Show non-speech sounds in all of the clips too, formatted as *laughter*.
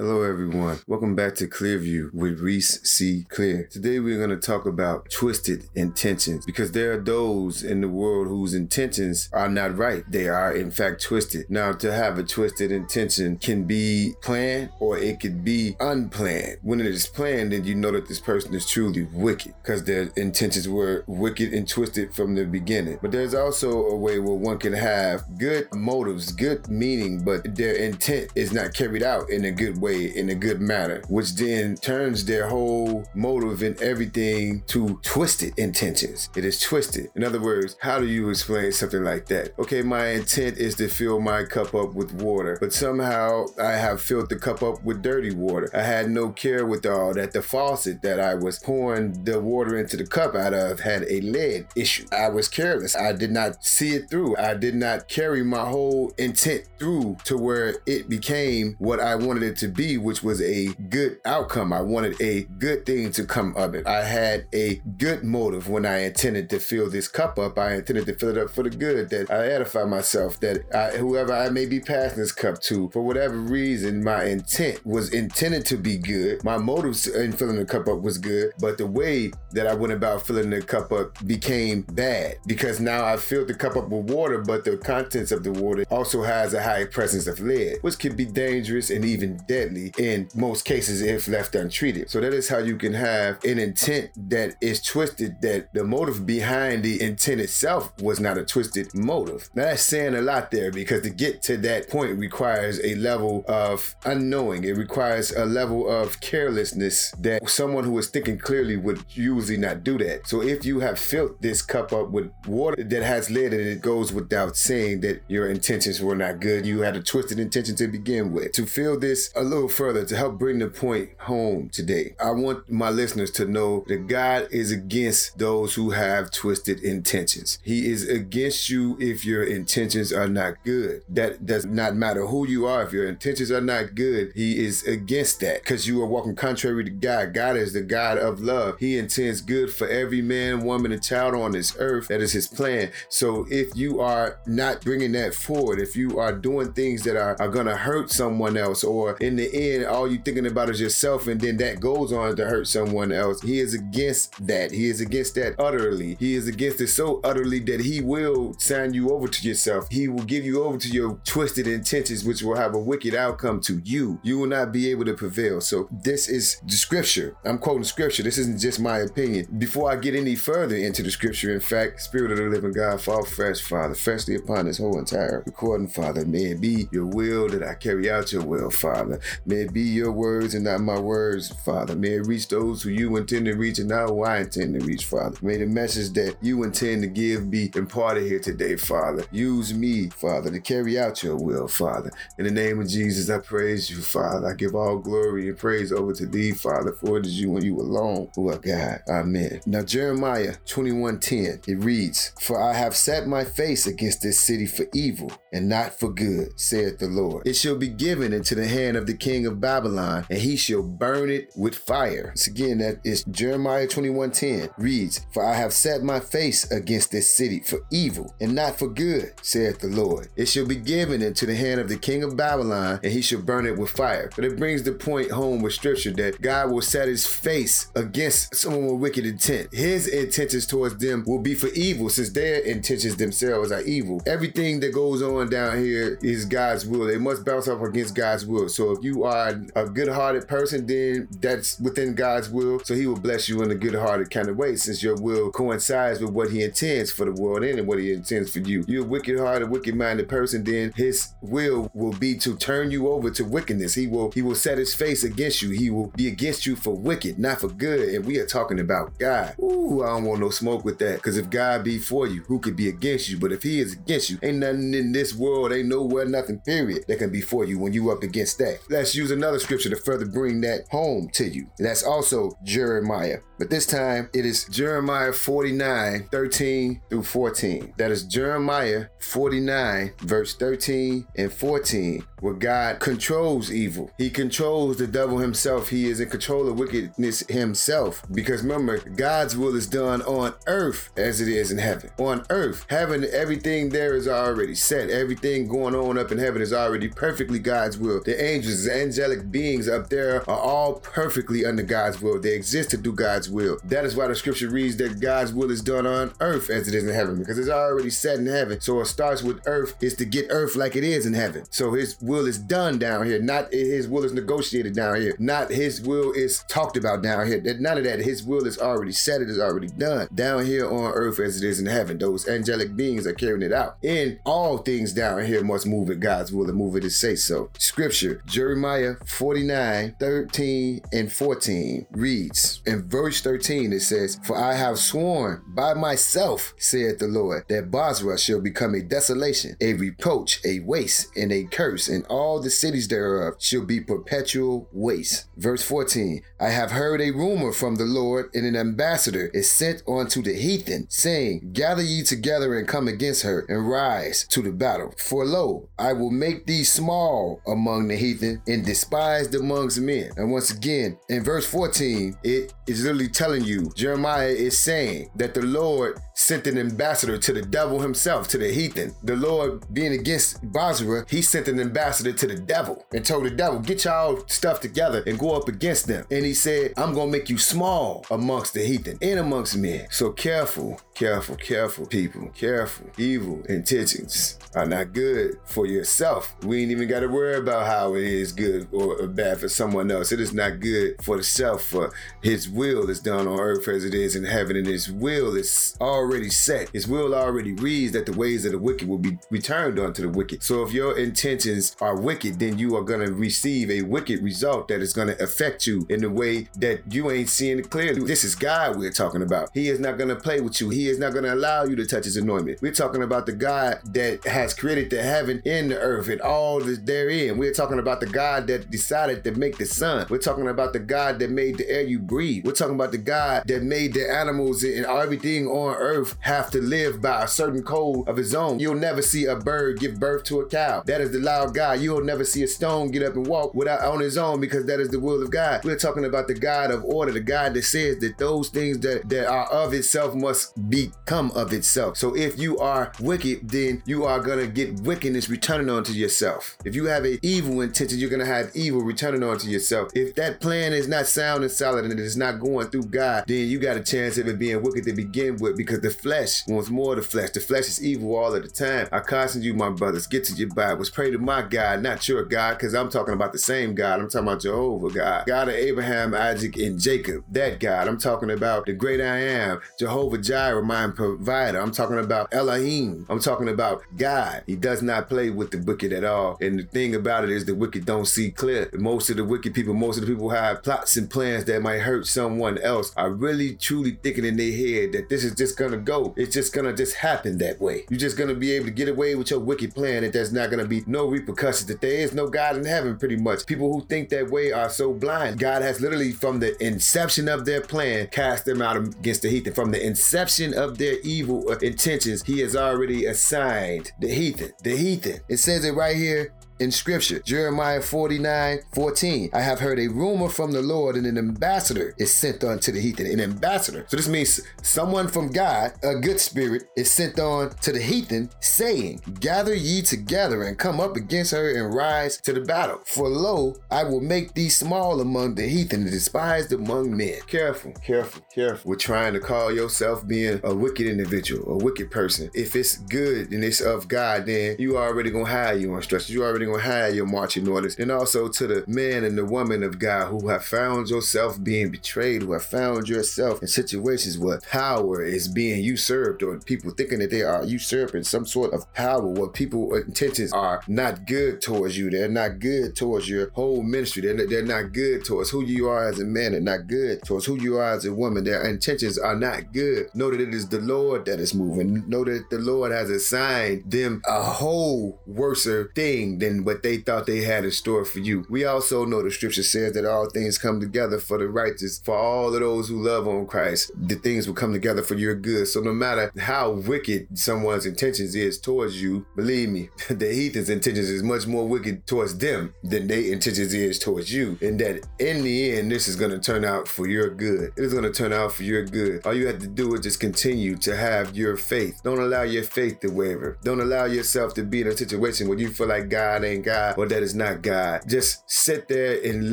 Hello, everyone. Welcome back to Clearview with Reese C. Clear. Today, we're going to talk about twisted intentions because there are those in the world whose intentions are not right. They are, in fact, twisted. Now, to have a twisted intention can be planned or it could be unplanned. When it is planned, then you know that this person is truly wicked because their intentions were wicked and twisted from the beginning. But there's also a way where one can have good motives, good meaning, but their intent is not carried out in a good way way in a good manner, which then turns their whole motive and everything to twisted intentions. It is twisted. In other words, how do you explain something like that? Okay, my intent is to fill my cup up with water, but somehow I have filled the cup up with dirty water. I had no care with all that the faucet that I was pouring the water into the cup out of had a lead issue. I was careless. I did not see it through. I did not carry my whole intent through to where it became what I wanted it to be which was a good outcome. I wanted a good thing to come of it. I had a good motive when I intended to fill this cup up. I intended to fill it up for the good, that I edify myself, that I, whoever I may be passing this cup to, for whatever reason, my intent was intended to be good. My motives in filling the cup up was good, but the way that I went about filling the cup up became bad because now I filled the cup up with water, but the contents of the water also has a high presence of lead, which can be dangerous and even deadly deadly in most cases if left untreated. So that is how you can have an intent that is twisted, that the motive behind the intent itself was not a twisted motive. Now that's saying a lot there because to get to that point requires a level of unknowing. It requires a level of carelessness that someone who is thinking clearly would usually not do that. So if you have filled this cup up with water that has lead in it, it goes without saying that your intentions were not good. You had a twisted intention to begin with. To fill this a little further to help bring the point home today, I want my listeners to know that God is against those who have twisted intentions. He is against you if your intentions are not good. That does not matter who you are. If your intentions are not good, He is against that because you are walking contrary to God. God is the God of love. He intends good for every man, woman, and child on this earth. That is His plan. So if you are not bringing that forward, if you are doing things that are, are going to hurt someone else, or in the end, all you're thinking about is yourself, and then that goes on to hurt someone else. He is against that. He is against that utterly. He is against it so utterly that he will sign you over to yourself. He will give you over to your twisted intentions, which will have a wicked outcome to you. You will not be able to prevail. So this is the scripture. I'm quoting scripture. This isn't just my opinion. Before I get any further into the scripture, in fact, Spirit of the living God, fall fresh, Father, freshly upon this whole entire recording, Father. May it be your will that I carry out your will, Father. May it be your words and not my words, Father. May it reach those who you intend to reach and not who I intend to reach, Father. May the message that you intend to give be imparted here today, Father. Use me, Father, to carry out your will, Father. In the name of Jesus, I praise you, Father. I give all glory and praise over to thee, Father, for it is you and you alone who are God. Amen. Now, Jeremiah 21:10, it reads, For I have set my face against this city for evil and not for good, saith the Lord. It shall be given into the hand of the king of Babylon, and he shall burn it with fire. Once again, that is Jeremiah 21:10 reads, For I have set my face against this city for evil and not for good, saith the Lord. It shall be given into the hand of the king of Babylon, and he shall burn it with fire. But it brings the point home with scripture that God will set his face against someone with wicked intent. His intentions towards them will be for evil, since their intentions themselves are evil. Everything that goes on down here is God's will. They must bounce off against God's will. So if you are a good-hearted person, then that's within God's will. So He will bless you in a good-hearted kind of way, since your will coincides with what He intends for the world and what He intends for you. You're a wicked-hearted, wicked-minded person, then His will will be to turn you over to wickedness. He will He will set His face against you. He will be against you for wicked, not for good. And we are talking about God. Ooh, I don't want no smoke with that. Because if God be for you, who could be against you? But if He is against you, ain't nothing in this world, ain't nowhere, nothing, period, that can be for you when you up against that. Let's let's use another scripture to further bring that home to you. And that's also Jeremiah. But this time it is Jeremiah 49, 13 through 14. That is Jeremiah 49, verse 13 and 14. Where God controls evil. He controls the devil himself. He is in control of wickedness himself. Because remember, God's will is done on earth as it is in heaven. On earth, heaven, everything there is already set. Everything going on up in heaven is already perfectly God's will. The angels, the angelic beings up there are all perfectly under God's will. They exist to do God's will. That is why the scripture reads that God's will is done on earth as it is in heaven, because it's already set in heaven. So it starts with earth, is to get earth like it is in heaven. So his will is done down here, not his will is negotiated down here, not his will is talked about down here. None of that. His will is already set, it is already done down here on earth as it is in heaven. Those angelic beings are carrying it out. In all things down here must move at God's will and move it to say so. Scripture, Jeremiah 49, 13 and 14 reads, in verse 13 it says, For I have sworn by myself, saith the Lord, that Bozrah shall become a desolation, a reproach, a waste, and a curse, and all the cities thereof shall be perpetual waste. Verse 14, I have heard a rumor from the Lord, and an ambassador is sent unto the heathen, saying, Gather ye together and come against her, and rise to the battle. For lo, I will make thee small among the heathen, and despised amongst men. And once again, in verse 14, it is literally telling you, Jeremiah is saying that the Lord sent an ambassador to the devil himself, to the heathen. The Lord being against Bozrah, he sent an ambassador to the devil and told the devil, get y'all stuff together and go up against them. And he said, I'm gonna make you small amongst the heathen and amongst men. So careful, careful, careful, people, careful. Evil intentions are not good for yourself. We ain't even gotta worry about how it is good or bad for someone else. It is not good for the self, for his will is done on earth as it is in heaven, and his will is already already set. His will already reads that the ways of the wicked will be returned unto the wicked. So if your intentions are wicked, then you are going to receive a wicked result that is going to affect you in the way that you ain't seeing it clearly. This is God we're talking about. He is not going to play with you. He is not going to allow you to touch his anointment. We're talking about the God that has created the heaven and the earth and all that therein. We're talking about the God that decided to make the sun. We're talking about the God that made the air you breathe. We're talking about the God that made the animals and everything on earth earth have to live by a certain code of his own. You'll never see a bird give birth to a cow. That is the law of God. You'll never see a stone get up and walk without on his own because that is the will of God. We're talking about the God of order, the God that says that those things that, that are of itself must become of itself. So if you are wicked, then you are gonna get wickedness returning onto yourself. If you have an evil intention, you're gonna have evil returning onto yourself. If that plan is not sound and solid and it is not going through God, then you got a chance of it being wicked to begin with because the the flesh wants more of the flesh. The flesh is evil all of the time. I caution you, my brothers, get to your Bibles. Pray to my God, not your God, because I'm talking about the same God. I'm talking about Jehovah God. God of Abraham, Isaac, and Jacob. That God. I'm talking about the great I am, Jehovah Jireh, my provider. I'm talking about Elohim. I'm talking about God. He does not play with the wicked at all. And the thing about it is the wicked don't see clear. Most of the wicked people, most of the people have plots and plans that might hurt someone else are really truly thinking in their head that this is just gonna go. It's just gonna just happen that way. You're just gonna be able to get away with your wicked plan and there's not gonna be no repercussions, that there is no God in heaven, pretty much. People who think that way are so blind. God has literally, from the inception of their plan, cast them out against the heathen. From the inception of their evil intentions, He has already assigned the heathen. The heathen. It says it right here in scripture. Jeremiah 49 14. I have heard a rumor from the Lord, and an ambassador is sent unto the heathen. An ambassador. So this means someone from God, a good spirit, is sent on to the heathen, saying, Gather ye together and come up against her and rise to the battle. For lo, I will make thee small among the heathen despised among men. Careful, careful, careful. We're trying to call yourself being a wicked individual, a wicked person. If it's good and it's of God, then you already gonna have you on stretches. You already gonna your marching orders. And also to the man and the woman of God who have found yourself being betrayed, who have found yourself in situations where power is being usurped or people thinking that they are usurping some sort of power where people intentions are not good towards you. They're not good towards your whole ministry. They're, they're not good towards who you are as a man. They're not good towards who you are as a woman. Their intentions are not good. Know that it is the Lord that is moving. Know that the Lord has assigned them a whole worser thing than what they thought they had in store for you. We also know the scripture says that all things come together for the righteous, for all of those who love on Christ. The things will come together for your good. So no matter how wicked someone's intentions is towards you, believe me, *laughs* the heathen's intentions is much more wicked towards them than their intentions is towards you. And that in the end, this is going to turn out for your good. It is going to turn out for your good. All you have to do is just continue to have your faith. Don't allow your faith to waver. Don't allow yourself to be in a situation where you feel like God ain't God or that is not God. Just sit there and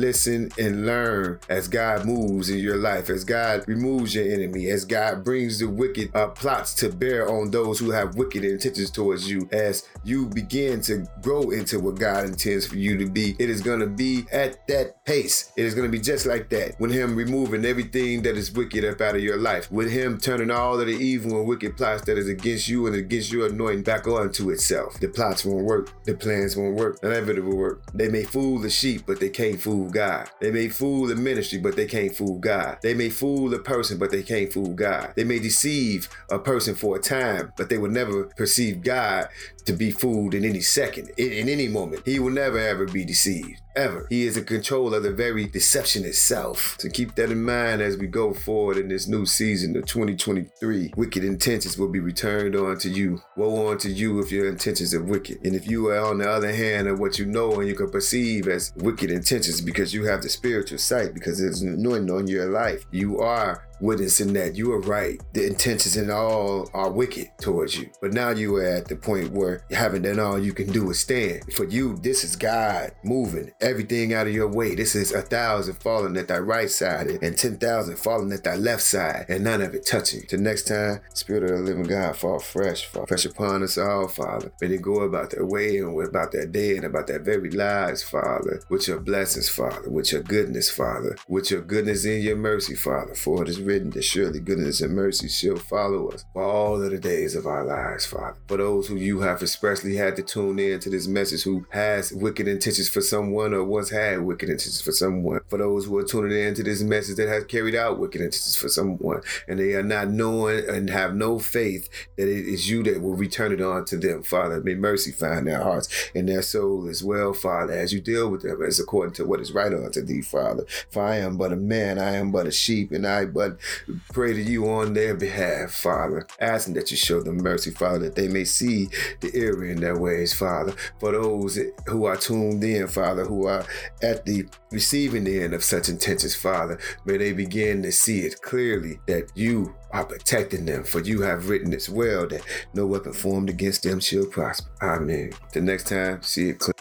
listen and learn as God moves in your life, as God removes your enemy, as God brings the wicked uh, plots to bear on those who have wicked intentions towards you, as you begin to grow into what God intends for you to be. It is going to be at that pace. It is going to be just like that. With Him removing everything that is wicked up out of your life, with Him turning all of the evil and wicked plots that is against you and against your anointing back onto itself. The plots won't work. The plans won't work. It will work. They may fool the sheep, but they can't fool God. They may fool the ministry, but they can't fool God. They may fool the person, but they can't fool God. They may deceive a person for a time, but they will never perceive God to be fooled in any second, in, in any moment. He will never ever be deceived ever. He is in control of the very deception itself. So keep that in mind as we go forward in this new season of 2023. Wicked intentions will be returned onto you. Woe unto you if your intentions are wicked. And if you are on the other hand of what you know and you can perceive as wicked intentions because you have the spiritual sight, because there's an anointing on your life, you are witnessing that you are right. The intentions in all are wicked towards you. But now you are at the point where haven't done all you can do is stand. For you, this is God moving everything out of your way. This is a thousand falling at thy right side and 10,000 falling at thy left side and none of it touching. Till next time, Spirit of the living God, fall fresh, fall fresh upon us all, Father. May they go about their way and about their day and about their very lives, Father, with your blessings, Father, with your goodness, Father, with your goodness and your mercy, Father. For it is written that surely goodness and mercy shall follow us for all of the days of our lives, Father. For those who you have expressly had to tune in to this message who has wicked intentions for someone or once had wicked intentions for someone. For those who are tuning in to this message that has carried out wicked intentions for someone and they are not knowing and have no faith that it is you that will return it on to them, Father. May mercy find their hearts and their soul as well, Father, as you deal with them as according to what is right unto thee, Father. For I am but a man, I am but a sheep, and I but pray to you on their behalf, Father, asking that you show them mercy, Father, that they may see the error in their ways, Father. For those who are tuned in, Father, who are at the receiving end of such intentions, Father, may they begin to see it clearly that you are protecting them, for you have written as well that no weapon formed against them shall prosper. Amen. The next time, see it clear.